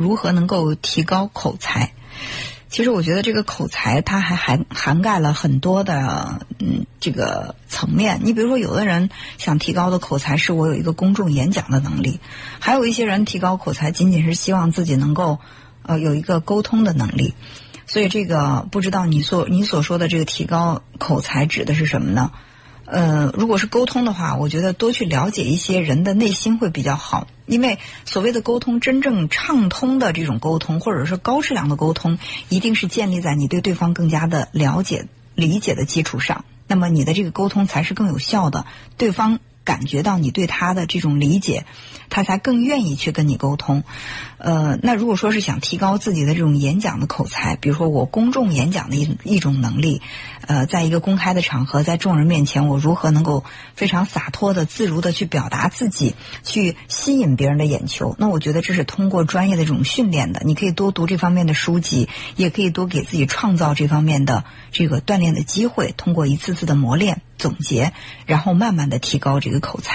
如何能够提高口才。其实我觉得这个口才它还涵涵盖了很多的嗯这个层面。你比如说，有的人想提高的口才是我有一个公众演讲的能力，还有一些人提高口才仅仅是希望自己能够呃有一个沟通的能力。所以这个不知道你所你所说的这个提高口才指的是什么呢？呃，如果是沟通的话，我觉得多去了解一些人的内心会比较好。因为所谓的沟通，真正畅通的这种沟通，或者说高质量的沟通，一定是建立在你对对方更加的了解、理解的基础上。那么你的这个沟通才是更有效的，对方感觉到你对他的这种理解，他才更愿意去跟你沟通。呃，那如果说是想提高自己的这种演讲的口才，比如说我公众演讲的一一种能力，呃，在一个公开的场合，在众人面前，我如何能够非常洒脱的、自如的去表达自己，去吸引别人的眼球？那我觉得这是通过专业的这种训练的。你可以多读这方面的书籍，也可以多给自己创造这方面的这个锻炼的机会，通过一次次的磨练、总结，然后慢慢的提高这个口才。